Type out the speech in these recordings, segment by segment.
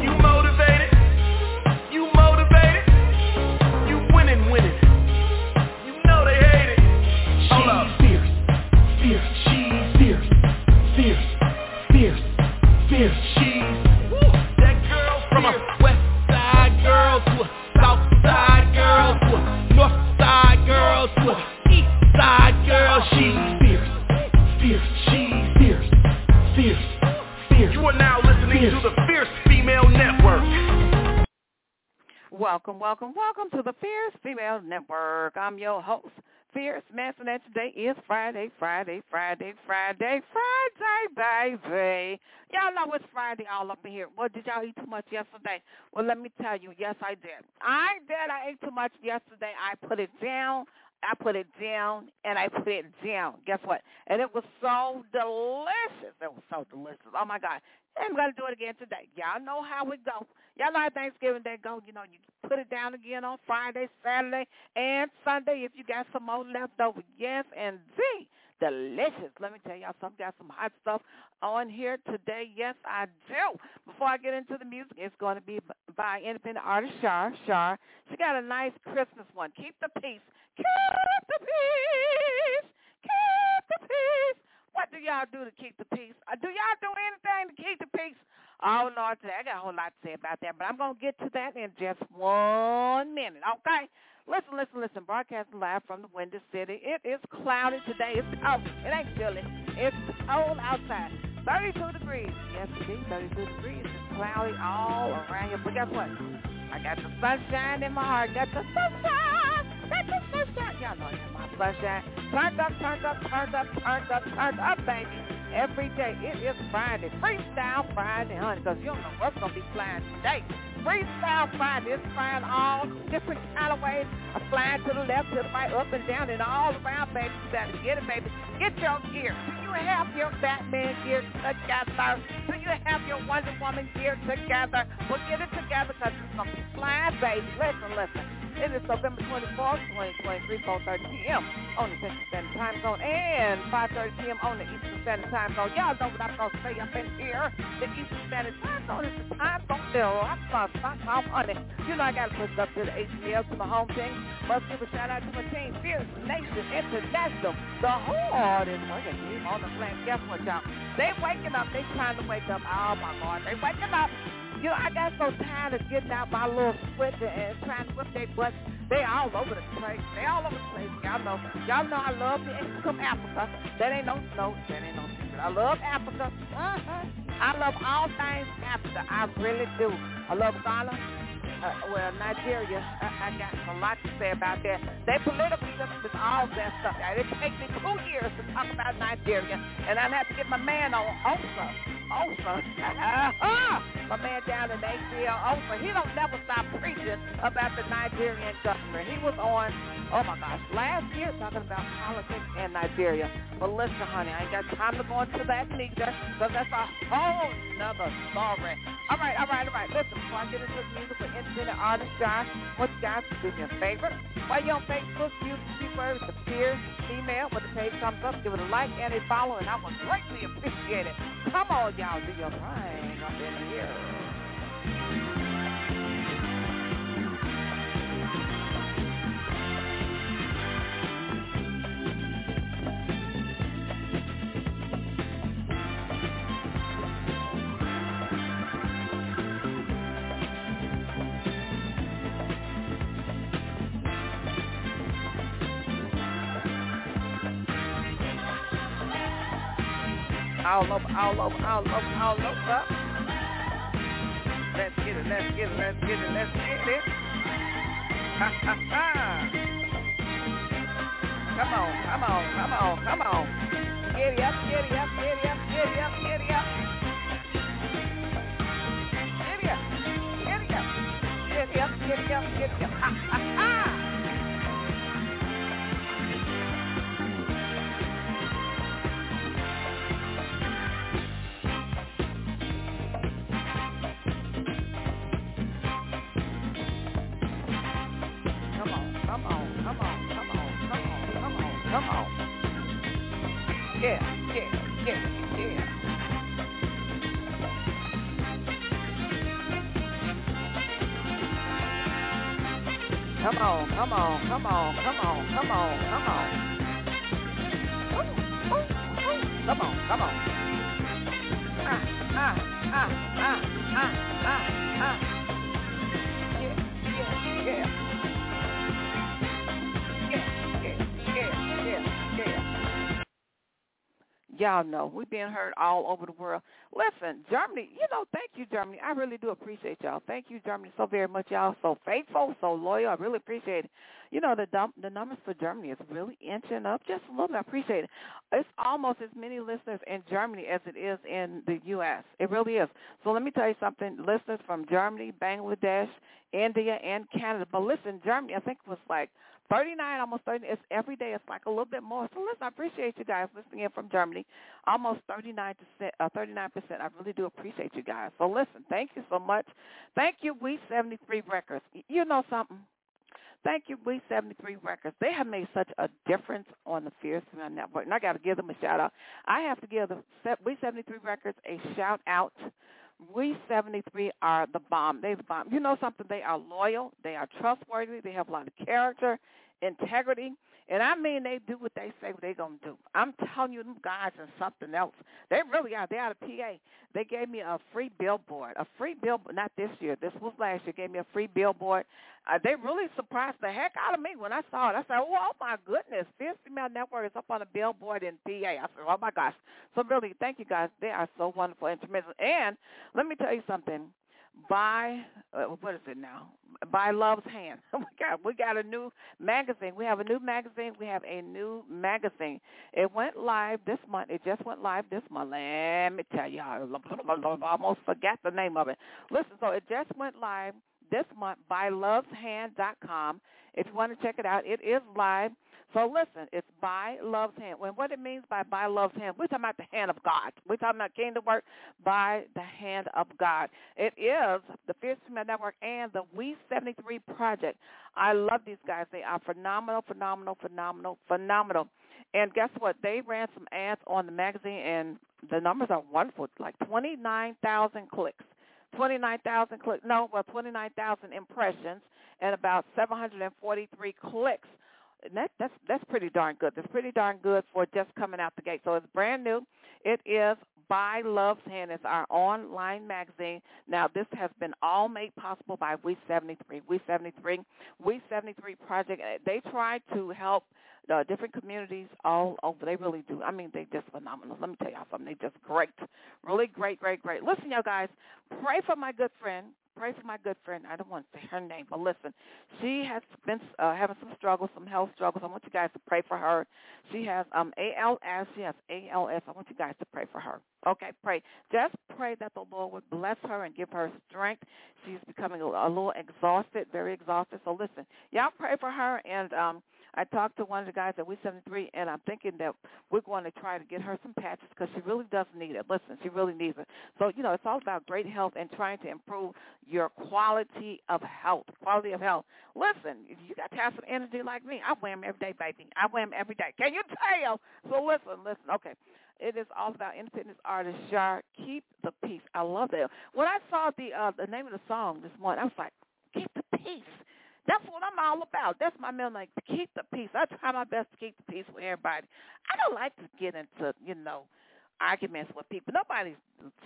you welcome, welcome welcome to the Fierce Female Network. I'm your host, Fierce Manson, and today is Friday, Friday, Friday, Friday, Friday, baby. Y'all know it's Friday all up in here. Well, did y'all eat too much yesterday? Well, let me tell you, yes, I did. I did. I ate too much yesterday. I put it down. I put it down and I put it down. Guess what? And it was so delicious. It was so delicious. Oh my God. I'm gonna do it again today. Y'all know how it go. Y'all know how Thanksgiving Day go. You know, you put it down again on Friday, Saturday, and Sunday if you got some more left over. Yes, and Z, delicious. Let me tell y'all something. Got some hot stuff on here today. Yes, I do. Before I get into the music, it's going to be by independent artist Shar. Shar. She got a nice Christmas one. Keep the peace. Keep the peace. Keep the peace. What do y'all do to keep the peace? Uh, do y'all do anything to keep the peace? Oh, Lord, I got a whole lot to say about that, but I'm going to get to that in just one minute, okay? Listen, listen, listen. Broadcasting live from the Windy City. It is cloudy today. It's cold. It ain't chilly. It's cold outside. 32 degrees. Yes, indeed, 32 degrees. It's cloudy all around here. But guess what? I got the sunshine in my heart. Got the sunshine. Got the sunshine. Y'all know got my sunshine. Turned up, turned up, turned up, turned up, turned up, baby every day. It is Friday. Freestyle Friday, honey, because you don't know what's to be flying today. Freestyle Friday. It's flying all different kind of ways. I'm flying to the left, to the right, up and down, and all around, baby. You better get it, baby. Get your gear. You have your Batman gear together? Do you have your Wonder Woman gear together? Well, get it together because it's going to be flying, baby. Listen, listen. It is November 24th, 2023, 4.30 p.m. on the Central Standard Time Zone and 5.30 p.m. on the Eastern Standard Time Zone. Y'all know what I'm going to say up in here. The Eastern Standard Time Zone is the time zone. I'm going to stop off honey. You know I got to push up to the ATL, to my home team. Must give a shout out to my team, Fierce Nation International, the hardest working team on the planet. Guess what, y'all? They waking up. They trying to wake up. Oh, my God. They waking up. You know, I got so tired of getting out my little sweater and trying to whip their butts. They all over the place. They all over the place. Y'all know. Y'all know I love the from Africa. That ain't no no. That ain't no secret. I love Africa. Uh-huh. I love all things Africa. I really do. I love Ghana. Uh, well, Nigeria, I, I got a lot to say about that. They politically just all that stuff. It takes me two years to talk about Nigeria, and I'd have to get my man on also. Osa. My man down in ATL Osa, he don't never stop preaching about the Nigerian government. He was on, oh my gosh, last year talking about politics in Nigeria. But listen, honey, I ain't got time to go into that neither, because that's a whole nother story. All right, all right, all right. Listen, before I get into the music for independent artist Josh, what you guys do me a favor. While you're on Facebook, you keyword the Fierce Female when the page comes up, give it a like and a follow, and I would greatly appreciate it. Come on, y'all, do your thing up in here. All over, all over, all over, all over. Let's get it, let's get it, let's get it, let's get it. Ha ha ha. Come on, come on, come on, come on. Get up, get up, get up, get up, get up. Get up, get up, get up, get up, it up. Come on, come on, come on, come on, come on. Ooh, ooh, ooh. Come on, come on. Ah, ah, ah, ah, ah, Y'all know we're being heard all over the world. Listen, Germany, you know, thank you, Germany. I really do appreciate y'all. Thank you, Germany, so very much. Y'all so faithful, so loyal. I really appreciate it. You know, the dump, the numbers for Germany is really inching up just a little bit. I appreciate it. It's almost as many listeners in Germany as it is in the U.S. It really is. So let me tell you something. Listeners from Germany, Bangladesh, India, and Canada. But listen, Germany, I think it was like 39, almost 30. It's every day. It's like a little bit more. So listen, I appreciate you guys listening in from Germany. Almost 39 percent, uh, 39 percent. I really do appreciate you guys. So listen, thank you so much. Thank you, We 73 Records. You know something? Thank you, We 73 Records. They have made such a difference on the Fierce Female Network, and I got to give them a shout out. I have to give the We 73 Records a shout out. We 73 are the bomb. They the bomb. You know something? They are loyal. They are trustworthy. They have a lot of character, integrity. And I mean, they do what they say they're going to do. I'm telling you, them guys are something else. They really are. They're out of PA. They gave me a free billboard, a free billboard, not this year. This was last year. Gave me a free billboard. Uh, they really surprised the heck out of me when I saw it. I said, oh, oh my goodness, Fierce Female Network is up on a billboard in PA. I said, oh my gosh. So really, thank you guys. They are so wonderful and tremendous. And let me tell you something by uh, what is it now? By Love's Hand. Oh my God, we got a new magazine. We have a new magazine. We have a new magazine. It went live this month. It just went live this month. Let me tell you, I almost forgot the name of it. Listen, so it just went live this month by loveshand.com. If you want to check it out, it is live. So listen, it's by love's hand. When what it means by by love's hand, we're talking about the hand of God. We're talking about kingdom work by the hand of God. It is the Fierce Female Network and the We 73 Project. I love these guys. They are phenomenal, phenomenal, phenomenal, phenomenal. And guess what? They ran some ads on the magazine, and the numbers are wonderful. Like 29,000 clicks. 29,000 clicks. No, well, 29,000 impressions and about 743 clicks that, that's that's pretty darn good. That's pretty darn good for just coming out the gate. So it's brand new. It is by Love's Hand. It's our online magazine. Now this has been all made possible by We 73. We 73. We 73 Project. They try to help uh, different communities all over. They really do. I mean, they just phenomenal. Let me tell y'all something. They just great. Really great, great, great. Listen, y'all guys, pray for my good friend pray for my good friend. I don't want to say her name, but listen, she has been uh, having some struggles, some health struggles. I want you guys to pray for her. She has um ALS. She has ALS. I want you guys to pray for her. Okay, pray. Just pray that the Lord would bless her and give her strength. She's becoming a, a little exhausted, very exhausted. So listen, y'all pray for her and um I talked to one of the guys at We 73, and I'm thinking that we're going to try to get her some patches because she really does need it. Listen, she really needs it. So, you know, it's all about great health and trying to improve your quality of health. Quality of health. Listen, you got to have some energy like me, I wear them every day, baby. I wear them every day. Can you tell? So listen, listen. Okay. It is all about independent artist Shar. Keep the peace. I love that. When I saw the uh the name of the song this morning, I was like, Keep the peace. That's what I'm all about. That's my middle name. Keep the peace. I try my best to keep the peace with everybody. I don't like to get into, you know, arguments with people. Nobody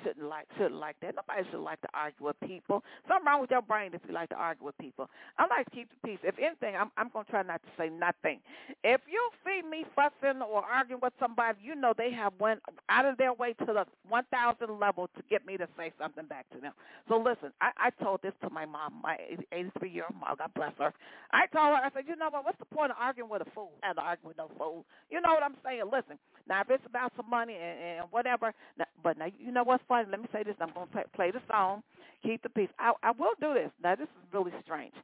shouldn't like shouldn't like that. Nobody should like to argue with people. Something wrong with your brain if you like to argue with people. I like to keep the peace. If anything, I'm I'm gonna try not to say nothing. If you see me fussing or arguing with somebody, you know they have went out of their way to the one thousand level to get me to say something back to them. So listen, I, I told this to my mom, my eighty three year old mom, God bless her. I told her, I said, you know what, what's the point of arguing with a fool? I had to argue with no fool. You know what I'm saying? Listen, now if it's about some money and, and whatever. Now, but now you know what's funny? Let me say this. I'm going to play, the song. Keep the peace. I, I will do this. Now this is really strange.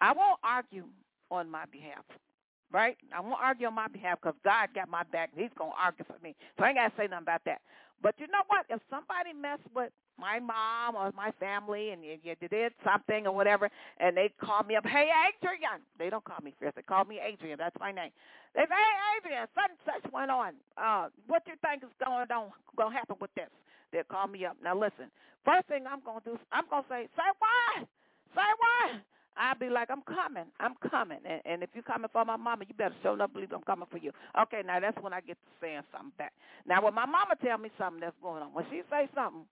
I won't argue on my behalf. Right? I won't argue on my behalf because God got my back. He's going to argue for me. So I ain't got to say nothing about that. But you know what? If somebody mess with my mom or my family and you, you did something or whatever, and they call me up, hey, Adrian. They don't call me Fierce. They call me Adrian. That's my name. They say, hey, Adrian, and such went on. Uh, what do you think is going on, going to happen with this? They'll call me up. Now, listen, first thing I'm going to do, I'm going to say, say what? Say why? I'd be like, I'm coming, I'm coming, and, and if you're coming for my mama, you better show up believe I'm coming for you. Okay, now that's when I get to saying something back. Now when my mama tell me something that's going on, when she say something,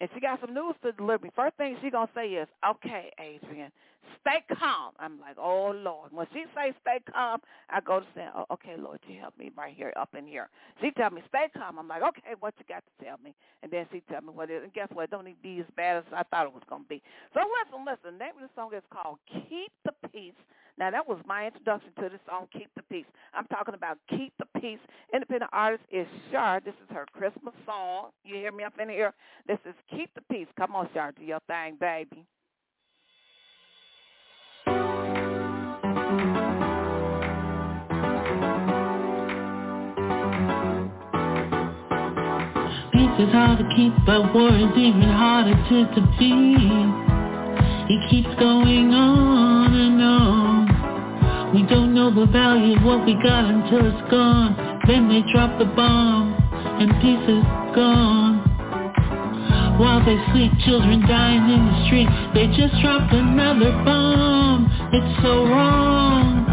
and she got some news to deliver me. First thing she gonna say is, "Okay, Adrian, stay calm." I'm like, "Oh Lord." When she say stay calm, I go to say, oh, "Okay, Lord, you help me right here, up in here." She tell me stay calm. I'm like, "Okay, what you got to tell me?" And then she tell me what it is. And guess what? It don't even be as bad as I thought it was gonna be. So listen, listen. The name of the song is called "Keep the Peace." Now that was my introduction to the song "Keep the Peace." I'm talking about "Keep the Peace." Independent artist is Shar. This is her Christmas song. You hear me up in here? This is "Keep the Peace." Come on, Shar, do your thing, baby. Peace is hard to keep, but war is even harder to defeat. It keeps going on and on. We don't know the value of what we got until it's gone. Then they drop the bomb and peace is gone. While they sleep, children dying in the street. They just dropped another bomb. It's so wrong.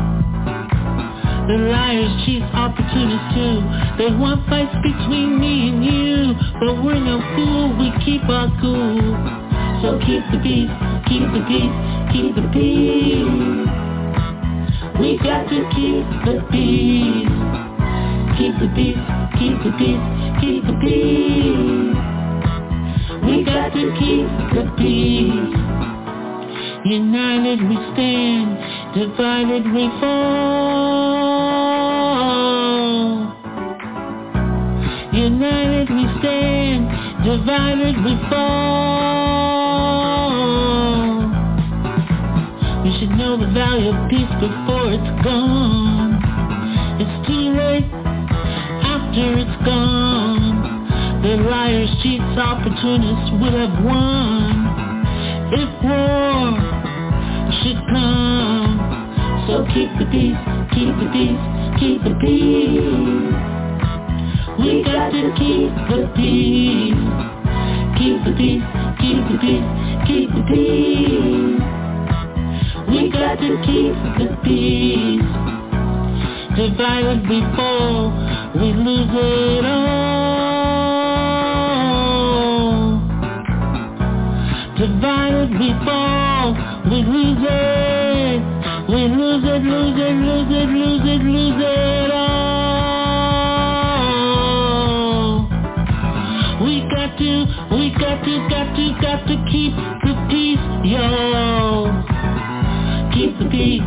The liars, cheats, opportunists too. They want fights between me and you. But we're no fool, we keep our cool. So keep the peace, keep the peace, keep the peace. To keep the peace. Keep the peace, keep the peace, keep the peace. We got to keep the peace. United we stand, divided we fall. United we stand, divided we fall. Should know the value of peace before it's gone. It's too late after it's gone. The liars, cheats, opportunists would have won if war should come. So keep the peace, keep the peace, keep the peace. We got to keep the peace. Keep the peace, keep the peace, keep the peace. We got to keep the peace. Divided fall, we lose it all. Divided fall, we lose it. We lose it, lose it, lose it, lose it, lose it all. We got to, we got to, got to, got to keep peace.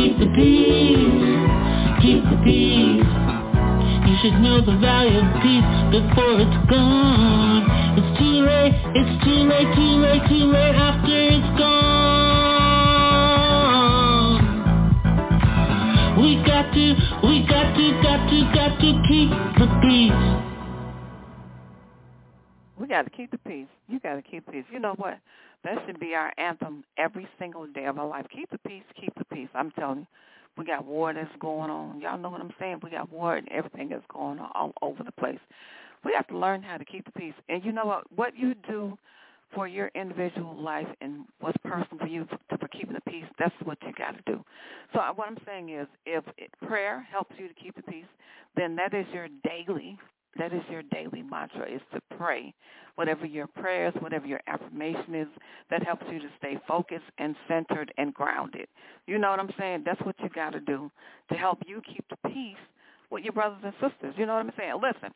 Keep the peace. Keep the peace. You should know the value of peace before it's gone. It's too late, it's too late, too late, too late after it's gone. We got to, we got to, got to, got to keep the peace. We got to keep the peace. You got to keep peace. You know what? That should be our anthem every single day of our life. Keep the peace, keep the peace. I'm telling you, we got war that's going on. Y'all know what I'm saying? We got war and everything that's going on all over the place. We have to learn how to keep the peace. And you know what? What you do for your individual life and what's personal for you for, for keeping the peace, that's what you got to do. So uh, what I'm saying is if prayer helps you to keep the peace, then that is your daily that is your daily mantra is to pray. Whatever your prayers, whatever your affirmation is, that helps you to stay focused and centered and grounded. You know what I'm saying? That's what you got to do to help you keep the peace with your brothers and sisters. You know what I'm saying? Listen,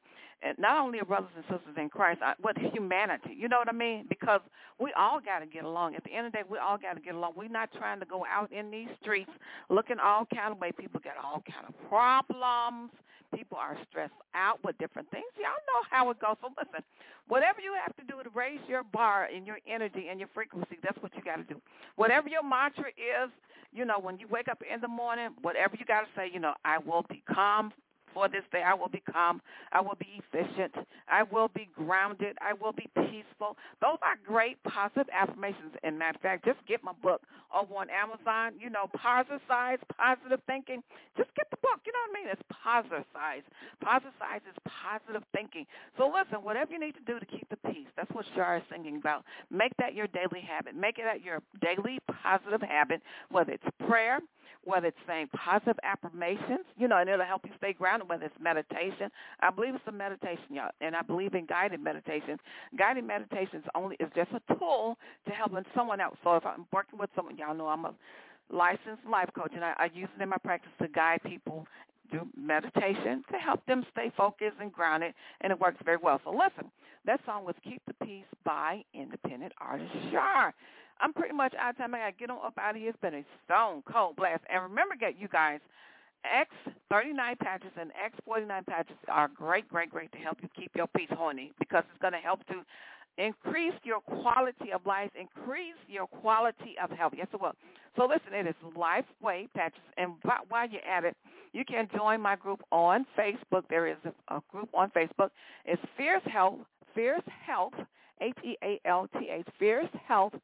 not only your brothers and sisters in Christ, uh, but humanity. You know what I mean? Because we all got to get along. At the end of the day, we all got to get along. We're not trying to go out in these streets looking all kind of way. People got all kind of problems. People are stressed out with different things. Y'all know how it goes. So listen, whatever you have to do to raise your bar and your energy and your frequency, that's what you got to do. Whatever your mantra is, you know, when you wake up in the morning, whatever you got to say, you know, I will be calm, for this day. I will be calm. I will be efficient. I will be grounded. I will be peaceful. Those are great positive affirmations. In matter fact, just get my book over on Amazon. You know, positive size, positive thinking. Just get the book. You know what I mean? It's positive size. Positive size is positive thinking. So listen, whatever you need to do to keep the peace, that's what Shar is singing about. Make that your daily habit. Make it your daily positive habit, whether it's prayer, whether it's saying positive affirmations, you know, and it'll help you stay grounded, whether it's meditation. I believe it's a meditation, y'all, and I believe in guided meditation. Guided meditations only is just a tool to help someone else. So if I'm working with someone, y'all know I'm a licensed life coach, and I, I use it in my practice to guide people do meditation to help them stay focused and grounded, and it works very well. So listen, that song was Keep the Peace by independent artist Shar. I'm pretty much out of time. I got to get on up out of here. It's been a stone cold blast. And remember, get you guys, X39 patches and X49 patches are great, great, great to help you keep your peace horny because it's going to help to increase your quality of life, increase your quality of health. Yes, it will. So listen, it is LifeWave patches. And while you're at it, you can join my group on Facebook. There is a, a group on Facebook. It's Fierce Health, Fierce Health, H-E-A-L-T-H, Fierce Health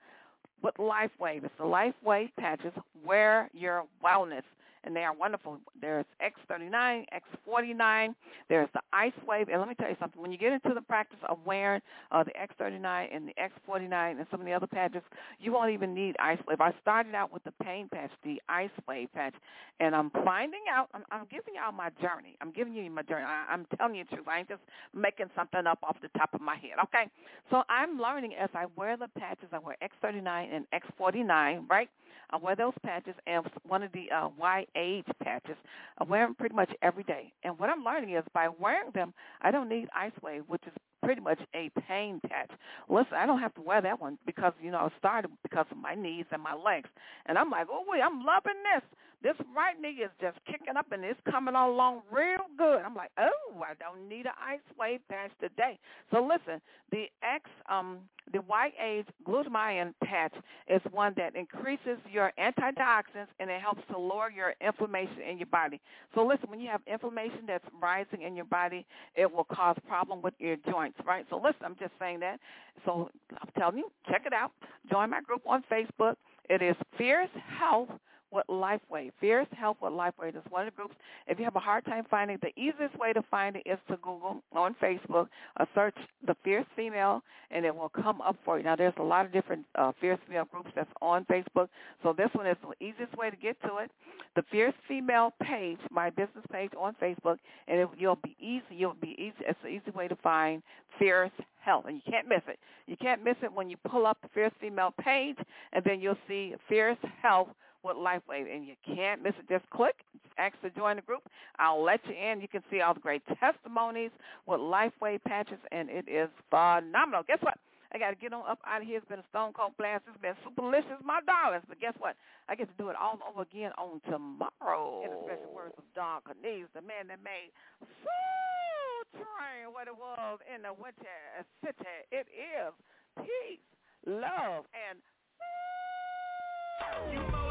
with LifeWave. It's the LifeWave patches. Wear your wellness and they are wonderful. There's X39, X49. There's the Ice Wave. And let me tell you something. When you get into the practice of wearing uh, the X39 and the X49 and some of the other patches, you won't even need Ice Wave. I started out with the pain patch, the Ice Wave patch, and I'm finding out, I'm, I'm giving y'all my journey. I'm giving you my journey. I, I'm telling you the truth. I ain't just making something up off the top of my head, okay? So I'm learning as I wear the patches. I wear X39 and X49, right? I wear those patches and one of the uh, Y age patches. I wear mm-hmm. them pretty much every day. And what I'm learning is by wearing them, I don't need Ice Wave, which is pretty much a pain patch. Listen, I don't have to wear that one because, you know, I started because of my knees and my legs. And I'm like, oh, wait, I'm loving this. This right knee is just kicking up and it's coming along real good. I'm like, oh, I don't need an ice wave patch today. So listen, the X, um, the age Glutathione patch is one that increases your antioxidants and it helps to lower your inflammation in your body. So listen, when you have inflammation that's rising in your body, it will cause problem with your joints, right? So listen, I'm just saying that. So I'm telling you, check it out. Join my group on Facebook. It is Fierce Health with LifeWave. Fierce Health with LifeWave is one of the groups. If you have a hard time finding, it, the easiest way to find it is to Google on Facebook, uh, search the Fierce Female, and it will come up for you. Now, there's a lot of different uh, Fierce Female groups that's on Facebook, so this one is the easiest way to get to it. The Fierce Female page, my business page on Facebook, and it, you'll be easy. You'll be easy. It's an easy way to find Fierce Health, and you can't miss it. You can't miss it when you pull up the Fierce Female page, and then you'll see Fierce Health with LifeWave. And you can't miss it. Just click, ask to join the group. I'll let you in. You can see all the great testimonies with LifeWave patches, and it is phenomenal. Guess what? I got to get on up out of here. It's been a stone cold blast. It's been superlicious, my darlings. But guess what? I get to do it all over again on tomorrow. In the special words of Don Cornelius, the man that made Soul Train what it was in the Windy City. It is peace, love, and food.